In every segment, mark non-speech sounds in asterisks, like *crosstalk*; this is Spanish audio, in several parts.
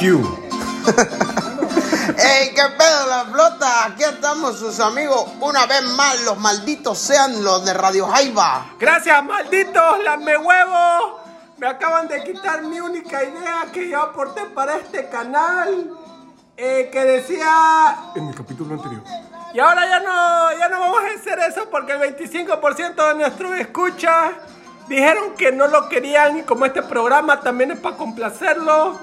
you. *laughs* ¡Ey, qué pedo la flota! Aquí estamos sus amigos, una vez más, los malditos sean los de Radio Jaiba. Gracias, malditos, lame huevo. Me acaban de quitar mi única idea que yo aporté para este canal. eh, que decía en el capítulo anterior. Y ahora ya no, ya no vamos a hacer eso porque el 25% de nuestros escuchas dijeron que no lo querían y como este programa también es para complacerlo,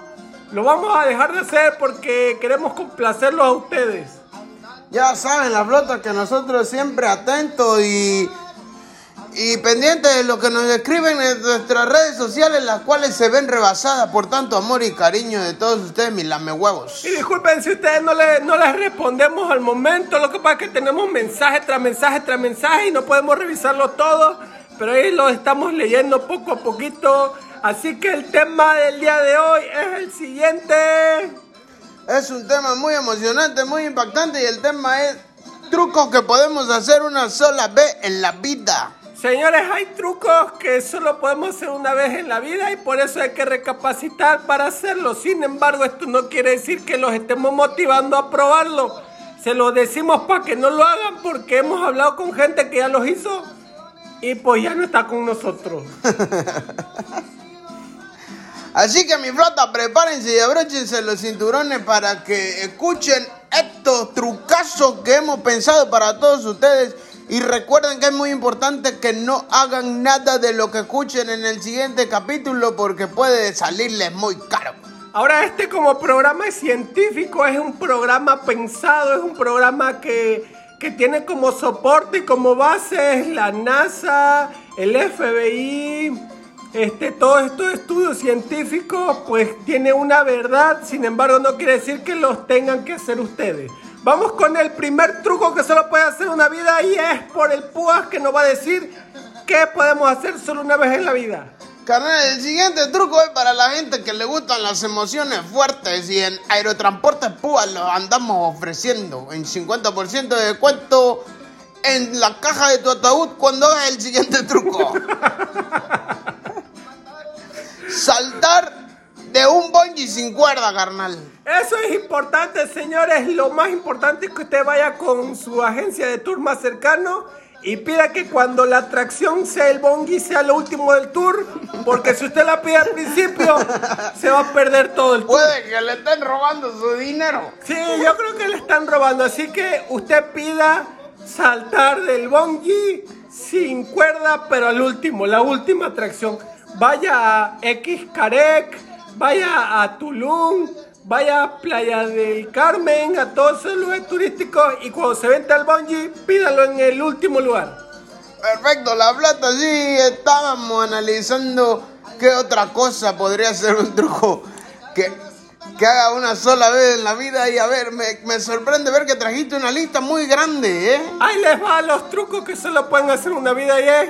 lo vamos a dejar de hacer porque queremos complacerlos a ustedes. Ya saben la flota que nosotros siempre atentos y, y pendientes de lo que nos escriben en nuestras redes sociales, las cuales se ven rebasadas por tanto amor y cariño de todos ustedes, mis lamehuevos. Y disculpen si ustedes no, le, no les respondemos al momento, lo que pasa es que tenemos mensaje tras mensaje tras mensaje y no podemos revisarlo todo, pero ahí lo estamos leyendo poco a poquito. Así que el tema del día de hoy es el siguiente. Es un tema muy emocionante, muy impactante y el tema es trucos que podemos hacer una sola vez en la vida. Señores, hay trucos que solo podemos hacer una vez en la vida y por eso hay que recapacitar para hacerlo. Sin embargo, esto no quiere decir que los estemos motivando a probarlo. Se lo decimos para que no lo hagan porque hemos hablado con gente que ya los hizo y pues ya no está con nosotros. *laughs* Así que mi flota, prepárense y abróchense los cinturones para que escuchen estos trucazos que hemos pensado para todos ustedes. Y recuerden que es muy importante que no hagan nada de lo que escuchen en el siguiente capítulo porque puede salirles muy caro. Ahora este como programa científico es un programa pensado, es un programa que, que tiene como soporte y como base la NASA, el FBI, este, todos estos estudios científicos pues tiene una verdad, sin embargo no quiere decir que los tengan que hacer ustedes. Vamos con el primer truco que solo puede hacer una vida y es por el púas que nos va a decir qué podemos hacer solo una vez en la vida. Carnal, el siguiente truco es para la gente que le gustan las emociones fuertes y en Aerotransporte Púa lo andamos ofreciendo en 50% de descuento en la caja de tu ataúd cuando hagas el siguiente truco. *laughs* sin cuerda, carnal. Eso es importante, señores. Lo más importante es que usted vaya con su agencia de tour más cercano y pida que cuando la atracción sea el bongi sea lo último del tour, porque si usted la pide al principio, se va a perder todo el tour. Puede que le estén robando su dinero. Sí, yo creo que le están robando, así que usted pida saltar del bongi sin cuerda, pero al último, la última atracción. Vaya a X Carec, vaya a Tulum, vaya a Playa del Carmen, a todos esos lugares turísticos y cuando se vente al bungee, pídalo en el último lugar. Perfecto, la plata sí, estábamos analizando qué otra cosa podría ser un truco que, que haga una sola vez en la vida y a ver, me, me sorprende ver que trajiste una lista muy grande, ¿eh? Ahí les va los trucos que solo pueden hacer una vida y es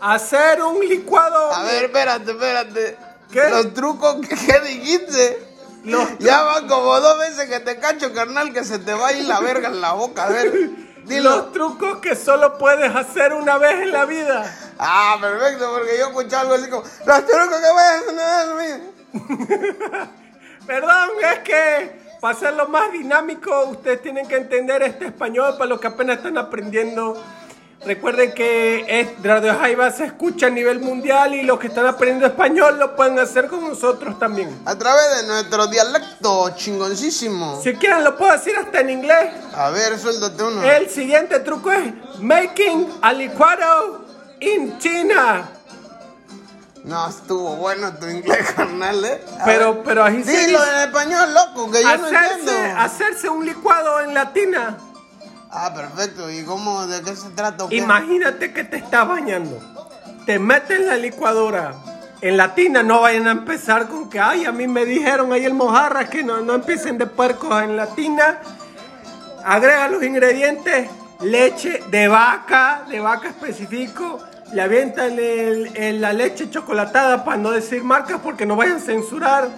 hacer un licuado. A ver, espérate, espérate. ¿Qué? Los trucos que, *laughs* que dijiste. Los Ya van como dos veces que te cacho, carnal, que se te va a ir la verga en la boca. A ver, dilo. Los trucos que solo puedes hacer una vez en la vida. Ah, perfecto, porque yo escuché algo así como, los trucos que a hacer *laughs* Perdón, es que para hacerlo más dinámico, ustedes tienen que entender este español para los que apenas están aprendiendo. Recuerden que es, Radio Jaiba se escucha a nivel mundial y los que están aprendiendo español lo pueden hacer con nosotros también. A través de nuestro dialecto chingoncísimo. Si quieren, lo puedo decir hasta en inglés. A ver, suéltate uno. El siguiente truco es making a licuado in China. No, estuvo bueno tu inglés, *laughs* carnal, ¿eh? A Pero, ver, pero así se Dilo dice. en español, loco, que yo no Hacerse, entiendo. hacerse un licuado en latina. Ah, perfecto. ¿Y cómo, de qué se trata? Imagínate que te estás bañando. Te metes en la licuadora. En latina no vayan a empezar con que, ay, a mí me dijeron ahí el mojarra que no, no empiecen de puercos en latina. Agrega los ingredientes, leche de vaca, de vaca específico. Le avientan el- el- la leche chocolatada para no decir marcas porque no vayan a censurar.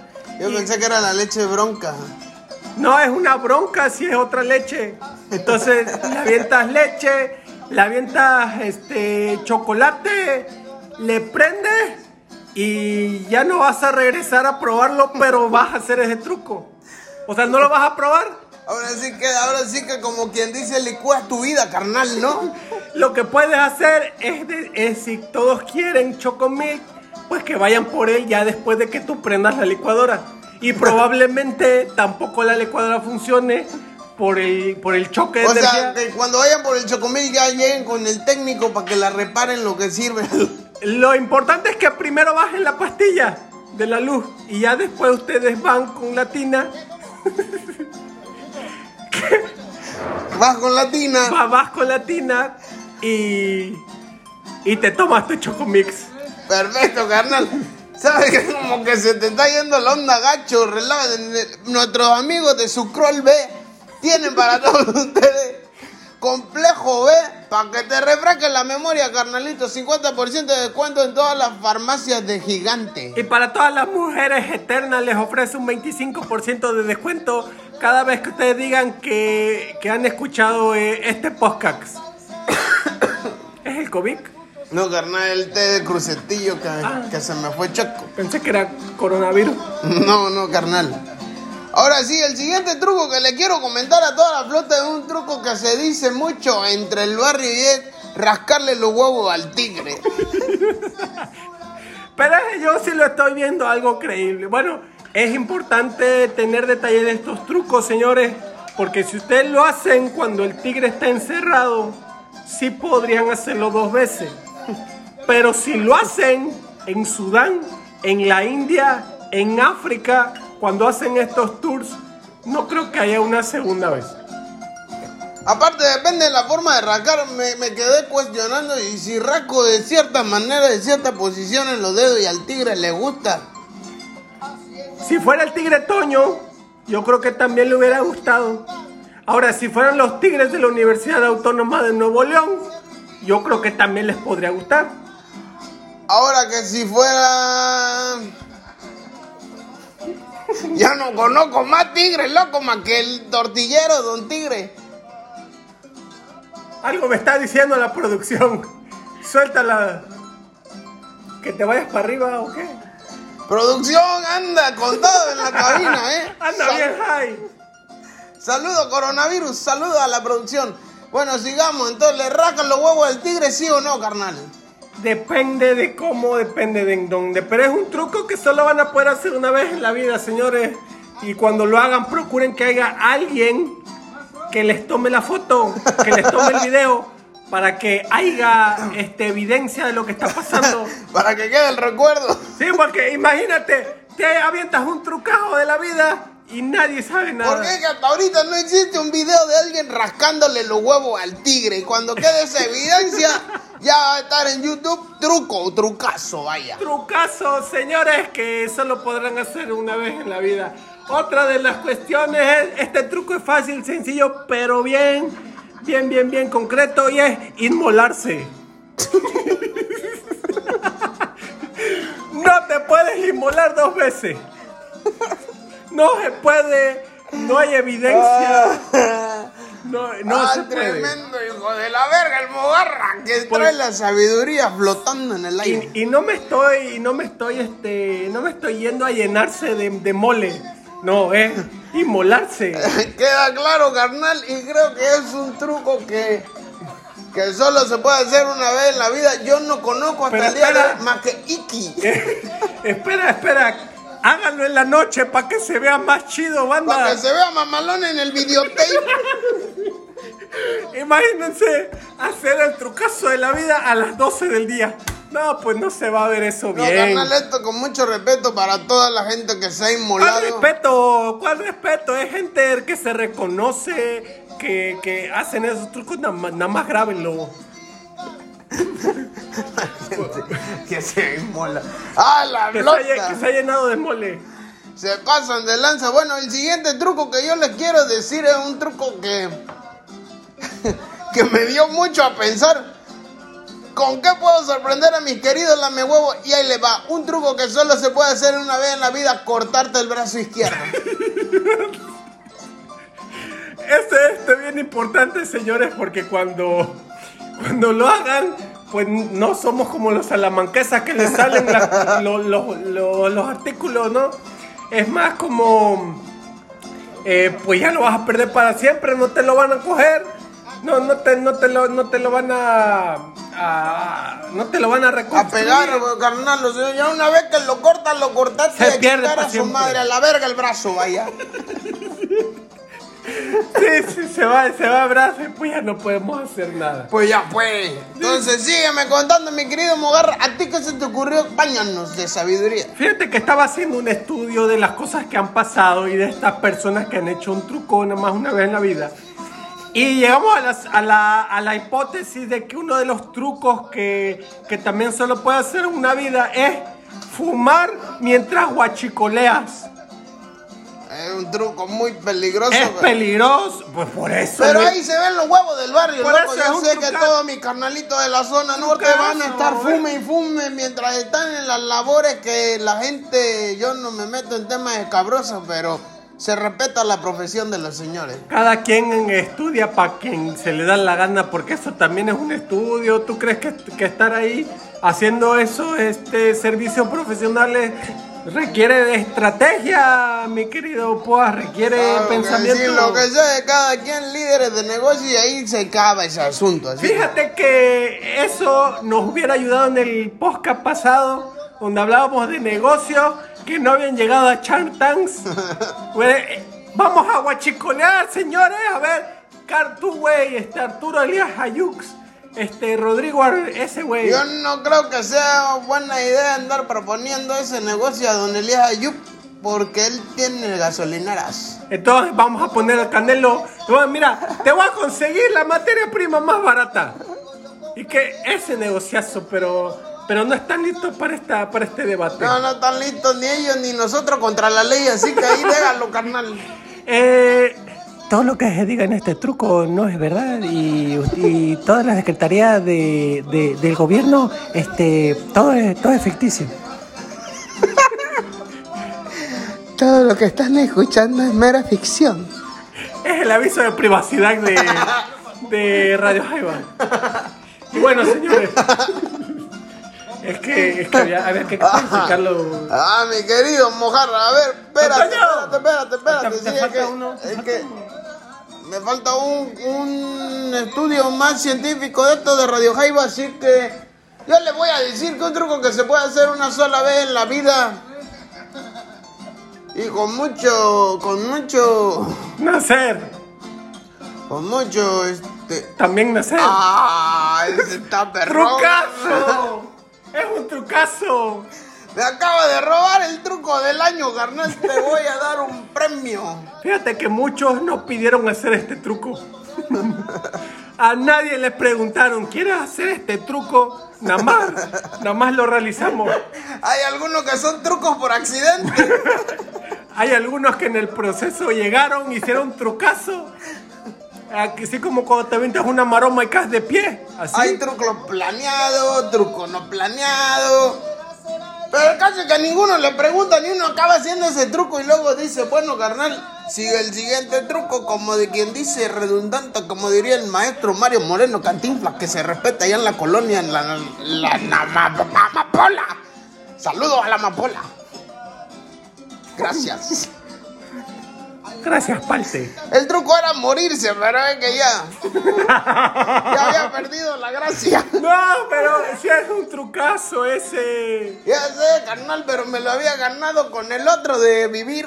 Yo Y- pensé que era la leche bronca. No es una bronca si es otra leche. Entonces le avientas leche, le avientas este chocolate, le prendes y ya no vas a regresar a probarlo, pero vas a hacer ese truco. O sea, no lo vas a probar. Ahora sí que, ahora sí que como quien dice, licúa tu vida, carnal, ¿no? Lo que puedes hacer es, de- es si todos quieren chocomilk, pues que vayan por él ya después de que tú prendas la licuadora. Y probablemente tampoco la licuadora funcione por el, por el choque de O energía. sea, que cuando vayan por el chocomil ya lleguen con el técnico para que la reparen lo que sirve. Lo importante es que primero bajen la pastilla de la luz y ya después ustedes van con la tina, *laughs* Vas con la tina. va- vas con la tina y, y te tomas tu chocomix. Perfecto, carnal. ¿Sabes que como que se te está yendo la onda gacho? Relájate. Nuestros amigos de Sucrol B tienen para *laughs* todos ustedes complejo B para que te refresque la memoria, carnalito. 50% de descuento en todas las farmacias de gigante. Y para todas las mujeres eternas les ofrece un 25% de descuento cada vez que ustedes digan que, que han escuchado eh, este podcast. *coughs* ¿Es el COVID? No, carnal, el té de crucetillo que, que se me fue choco. Pensé que era coronavirus. No, no, carnal. Ahora sí, el siguiente truco que le quiero comentar a toda la flota es un truco que se dice mucho entre el barrio y es rascarle los huevos al tigre. *laughs* Pero yo sí lo estoy viendo algo creíble. Bueno, es importante tener detalle de estos trucos, señores, porque si ustedes lo hacen cuando el tigre está encerrado, sí podrían hacerlo dos veces. Pero si lo hacen en Sudán, en la India, en África, cuando hacen estos tours, no creo que haya una segunda vez. Aparte, depende de la forma de rascar, me, me quedé cuestionando y si rasco de cierta manera, de cierta posición en los dedos y al tigre le gusta. Si fuera el tigre Toño, yo creo que también le hubiera gustado. Ahora, si fueran los tigres de la Universidad Autónoma de Nuevo León, yo creo que también les podría gustar. Ahora que si fuera... Ya no conozco más tigres, loco, más que el tortillero, don tigre. Algo me está diciendo la producción. Suéltala. Que te vayas para arriba o qué. Producción, anda con todo en la cabina, ¿eh? *laughs* Anda Sal- bien, high. Saludo coronavirus, saludo a la producción. Bueno, sigamos, entonces, ¿le rascan los huevos del tigre, sí o no, carnal? Depende de cómo, depende de en dónde. Pero es un truco que solo van a poder hacer una vez en la vida, señores. Y cuando lo hagan, procuren que haya alguien que les tome la foto, que les tome el video, para que haya este, evidencia de lo que está pasando. *laughs* Para que quede el recuerdo. Sí, porque imagínate, te avientas un trucajo de la vida y nadie sabe nada. ¿Por qué que hasta ahorita no existe un video de alguien rascándole los huevos al tigre? Y cuando quede esa evidencia, *laughs* ya va a estar en YouTube truco o trucazo, vaya. Trucazo, señores, que solo podrán hacer una vez en la vida. Otra de las cuestiones es, este truco es fácil, sencillo, pero bien, bien, bien, bien concreto y es inmolarse. *laughs* No te puedes inmolar dos veces. No se puede, no hay evidencia. No, no ah, se puede. tremendo hijo de la verga, el mogarra, que Por- trae la sabiduría flotando en el aire. Y, y no me estoy, y no me estoy, este, no me estoy yendo a llenarse de, de mole. No, es inmolarse. *laughs* Queda claro, carnal, y creo que es un truco que, que solo se puede hacer una vez en la vida. Yo no conozco hasta Pero el día de espera. más que Iki. *laughs* espera, espera. Háganlo en la noche para que se vea más chido, banda. Para que se vea mamalón en el videotape. *laughs* Imagínense hacer el trucazo de la vida a las 12 del día. No, pues no se va a ver eso No, bien. carnal, esto con mucho respeto para toda la gente que se ha ¿Cuál inmolado. respeto? ¿Cuál respeto? Es gente que se reconoce, que, que hacen esos trucos, nada más, nada más grábenlo. *laughs* *laughs* que se inmola. ¡Ah, la Que se, haya, que se ha llenado de mole. Se pasan de lanza. Bueno, el siguiente truco que yo les quiero decir es un truco que. *laughs* que me dio mucho a pensar. ¿Con qué puedo sorprender a mis queridos lame huevos? Y ahí le va. Un truco que solo se puede hacer una vez en la vida: cortarte el brazo izquierdo. *laughs* Este es este bien importante, señores, porque cuando, cuando lo hagan, pues no somos como los salamanquesas que le salen la- *laughs* lo- lo- lo- los artículos, ¿no? Es más como, eh, pues ya lo vas a perder para siempre, no te lo van a coger, no, no, te, no, te, lo, no te lo van a, a- no te lo van a A pegar, carnal. O sea, ya una vez que lo cortas, lo cortaste Se y a pierde pa' a su madre, a la verga el brazo, vaya. Sí, sí, se va, se va a brazo y pues ya no podemos hacer nada. Pues ya fue. Entonces sígueme contando, mi querido Mogarra. ¿A ti qué se te ocurrió? Báñanos de sabiduría. Fíjate que estaba haciendo un estudio de las cosas que han pasado y de estas personas que han hecho un truco nada más una vez en la vida. Y llegamos a, las- a la, a la hipótesis de que uno de los trucos que, que también solo puede hacer en una vida es fumar mientras guachicoleas. Es un truco muy peligroso. Es güey. peligroso, pues por eso. Pero ahí se ven los huevos del barrio, Por loco. eso es Yo sé que todos mis carnalitos de la zona norte van a estar fume y fume mientras están en las labores que la gente, yo no me meto en temas escabrosos, pero se respeta la profesión de los señores. Cada quien estudia para quien se le da la gana, porque eso también es un estudio. ¿Tú crees que, que estar ahí haciendo eso, este servicios profesionales, requiere de estrategia, mi querido Poa? Requiere Claro que pensamiento. sí, lo que sea de cada quien, líderes de negocio, y ahí se acaba ese asunto. así Fíjate que eso nos hubiera ayudado en el podcast pasado, donde hablábamos de negocios que no habían llegado a Shark Tanks. *laughs* Eh, Vamos a guachicolear, señores. A ver, Cartu, güey, este Arturo Elías Ayux, este Rodrigo, Ar- ese güey. Yo no creo que sea buena idea andar proponiendo ese negocio a don Elías Ayub porque él tiene gasolineras. Entonces vamos a poner al Canelo. Bueno, mira, te voy a conseguir la materia prima más barata. Y que ese negociazo, pero, pero no están listos para, esta, para este debate. No, no están listos ni ellos ni nosotros contra la ley, así que ahí *laughs* déjalo, carnal. Eh, Todo lo que se diga en este truco no es verdad y, y toda la secretaría de, de- del gobierno, este, todo es, todo es ficticio. Todo lo que están escuchando es mera ficción. es el aviso de privacidad de, de Radio Jaiba. Y bueno, señores. Es que, es que había, había que explicarlo. Ah, mi querido Mojarra, a ver, espérate, espérate, espérate, espérate. Te- te sí, es uno, que me falta un, un estudio más científico de esto de Radio Jaiba, así que yo le voy a decir que un truco que se puede hacer una sola vez en la vida y con mucho, con mucho, Nacer. con mucho, este... También nacer. ¡Ah! Ese está perrón. ¡Trucazo! ¡Es un trucazo! Me acaba de robar el truco del año, carnal. Te voy a dar un premio. Fíjate que muchos nos pidieron hacer este truco. A nadie les preguntaron, ¿quieres hacer este truco? Nada más, nada más lo realizamos. Hay algunos que son trucos por accidente. Hay algunos que en el proceso llegaron, hicieron trucazo. Así como cuando te aventas una maroma y caes de pie. Así. Hay truco planeado, truco no planeado. Pero es que ninguno le pregunta, ni uno acaba haciendo ese truco y luego dice, bueno, carnal, sigue el siguiente truco, como de quien dice redundante, como diría el maestro Mario Moreno Cantinflas, que se respeta allá en la colonia, en la, la, la ma- amapola. Saludos a la amapola. Gracias. Gracias, Palte. El truco era morirse, pero es que ya. *laughs* Ya había perdido la gracia. No, pero si es un trucazo ese. Ya sé, carnal, pero me lo había ganado con el otro de vivir.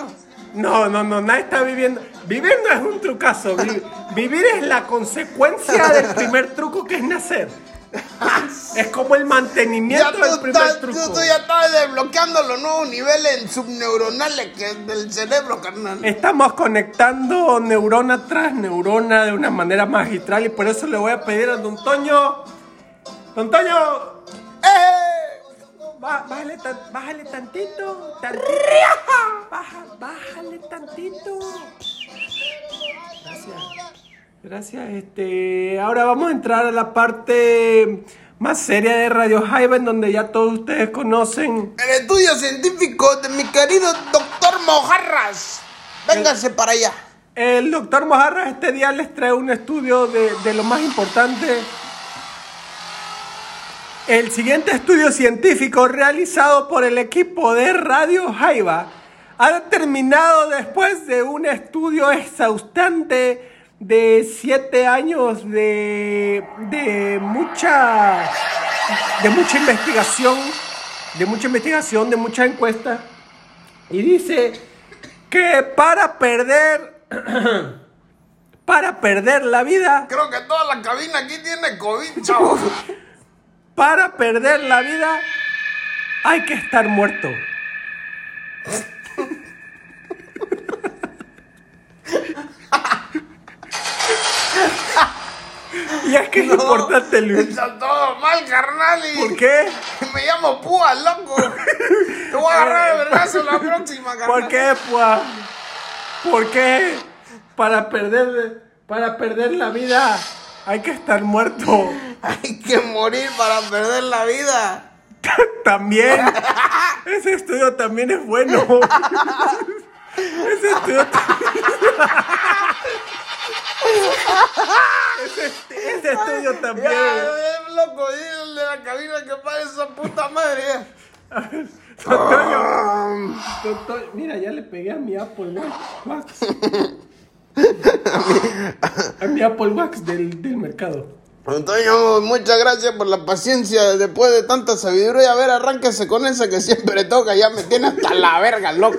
No, no, no, nadie está viviendo. Vivir no es un trucazo. vi- vivir es la consecuencia del primer truco que es nacer. *laughs* Es como el Ya mantenimiento tú, del primer truco. tú- tú ya estás desbloqueando los nuevos niveles subneuronales que del cerebro, carnal. Estamos conectando neurona tras neurona de una manera magistral y por eso le voy a pedir a Don Toño. Don Toño, ¡Eh! Bájale, tan- bájale tantito, tantito. Baja, bájale tantito. Gracias. Gracias. Este, ahora vamos a entrar a la parte más seria de Radio Jaiba, en donde ya todos ustedes conocen. El estudio científico de mi querido doctor Mojarras. Véngase para allá. El doctor Mojarras este día les trae un estudio de, de lo más importante. El siguiente estudio científico realizado por el equipo de Radio Jaiba ha determinado después de un estudio exhaustante de siete años de, de mucha de mucha investigación, de mucha investigación, de mucha encuesta, y dice que para perder *clears throat* para perder la vida, Creo que toda la cabina aquí tiene COVID, *laughs* para perder la vida hay que estar muerto. *laughs* *laughs* y es que es importante, Luis. Está todo mal, carnal. Y ¿Por qué? *laughs* Me llamo Púa, loco. Te voy a agarrar el vergazo la *laughs* próxima, carnal. ¿Por qué, pues? ¿Por qué? Para perder, para perder la vida hay que estar muerto. Hay que morir para perder la vida. También. Ese estudio también es bueno. Ese estudio también. Ese, ese estudio también. Ya, loco, dile de la cabina que pague esa puta madre. Antonio, doctor, mira, ya le pegué a mi Apple Wax. A mi Apple Wax del, del mercado. Antonio, muchas gracias por la paciencia. Después de tanta sabiduría, a ver, arránquese con esa que siempre toca. Ya me tiene hasta la verga, loco.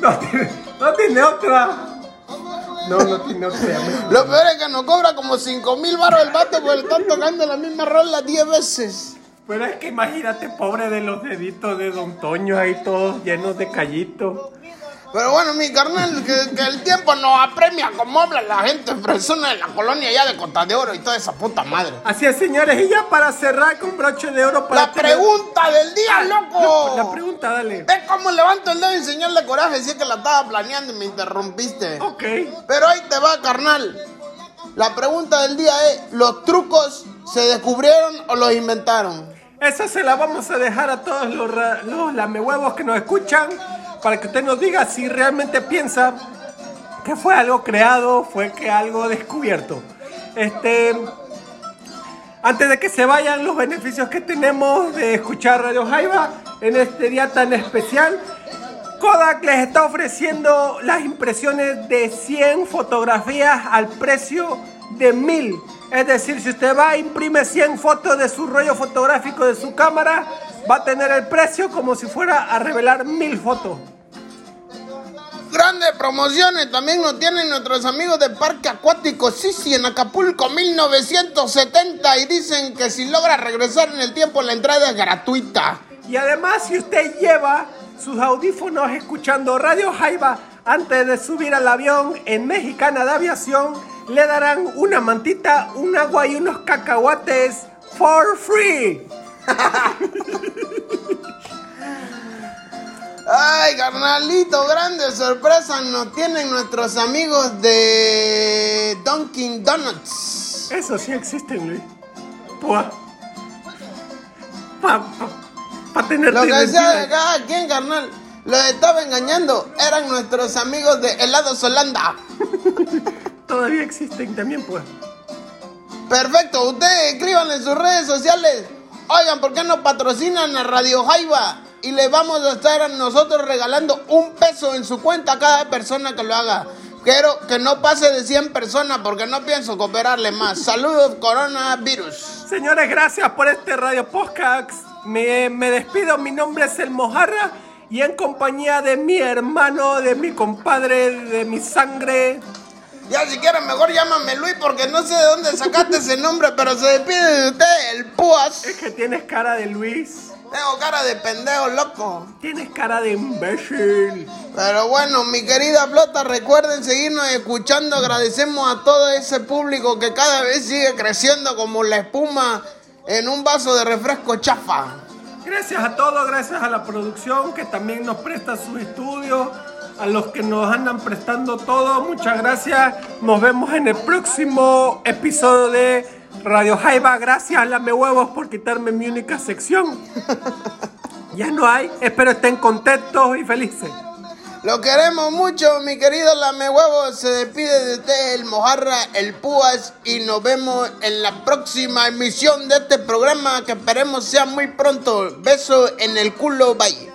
No tiene, no tiene otra. No, no me- Lo peor es que nos cobra como 5 mil baros el vato por estar tocando la misma rola 10 veces. Pero es que imagínate, pobre de los deditos de Don Toño ahí todos llenos de callitos. Pero bueno, mi carnal, que, que el tiempo nos apremia como habla la gente fresona de la colonia ya de Costa de Oro y toda esa puta madre. Así es, señores, y ya para cerrar con broche de oro para La pregunta del día, loco. La, la pregunta, dale. ¿Ves cómo levanto el dedo y señal coraje? Si es que la estaba planeando y me interrumpiste. Ok. Pero ahí te va, carnal. La pregunta del día es, ¿los trucos se descubrieron o los inventaron? Esa se la vamos a dejar a todos los, los lamehuevos que nos escuchan para que usted nos diga si realmente piensa que fue algo creado, fue que algo descubierto. Este, antes de que se vayan los beneficios que tenemos de escuchar Radio Jaiba en este día tan especial, Kodak les está ofreciendo las impresiones de 100 fotografías al precio de 1000. Es decir, si usted va e imprime 100 fotos de su rollo fotográfico de su cámara, va a tener el precio como si fuera a revelar 1000 fotos. Grandes promociones también nos tienen nuestros amigos del Parque Acuático Sisi en Acapulco 1970 y dicen que si logra regresar en el tiempo la entrada es gratuita. Y además, si usted lleva sus audífonos escuchando Radio Jaiba antes de subir al avión en Mexicana de Aviación, le darán una mantita, un agua y unos cacahuates for free. *laughs* Ay, carnalito, grandes sorpresas nos tienen nuestros amigos de Dunkin' Donuts. Eso sí existe, Luis. Pua. Pa, pa, pa tener Lo que sea de identidad. cada quien, carnal. Los estaba engañando. Eran nuestros amigos de Helados Holanda. *laughs* Todavía existen también, pues. Perfecto, ustedes escriban en sus redes sociales. Oigan, ¿por qué no patrocinan a Radio Jaiba? Y les vamos a estar nosotros regalando un peso en su cuenta a cada persona que lo haga. Quiero que no pase de 100 personas porque no pienso cooperarle más. Saludos, coronavirus. Señores, gracias por este Radio Podcast. Me, me despido, mi nombre es El Mojarra y en compañía de mi hermano, de mi compadre, de mi sangre. Ya si quieren mejor llámame Luis porque no sé de dónde sacaste ese nombre, pero se despide de usted, el Púas. Es que tienes cara de Luis, Tengo cara de pendejo, loco. tienes cara de imbécil. Pero bueno, mi querida flota, recuerden seguirnos escuchando. Agradecemos a todo ese público que cada vez sigue creciendo como la espuma en un vaso de refresco chafa. Gracias a todos, gracias a la producción que también nos presta sus estudios, a los que nos andan prestando todo, muchas gracias. Nos vemos en el próximo episodio de Radio Jaiba. Gracias, Lame Huevos, por quitarme mi única sección. *laughs* ya no hay, espero estén contentos y felices. Lo queremos mucho, mi querido Lame Huevo. Se despide de usted el Mojarra, el Púas. Y nos vemos en la próxima emisión de este programa que esperemos sea muy pronto. Beso en el culo, bye.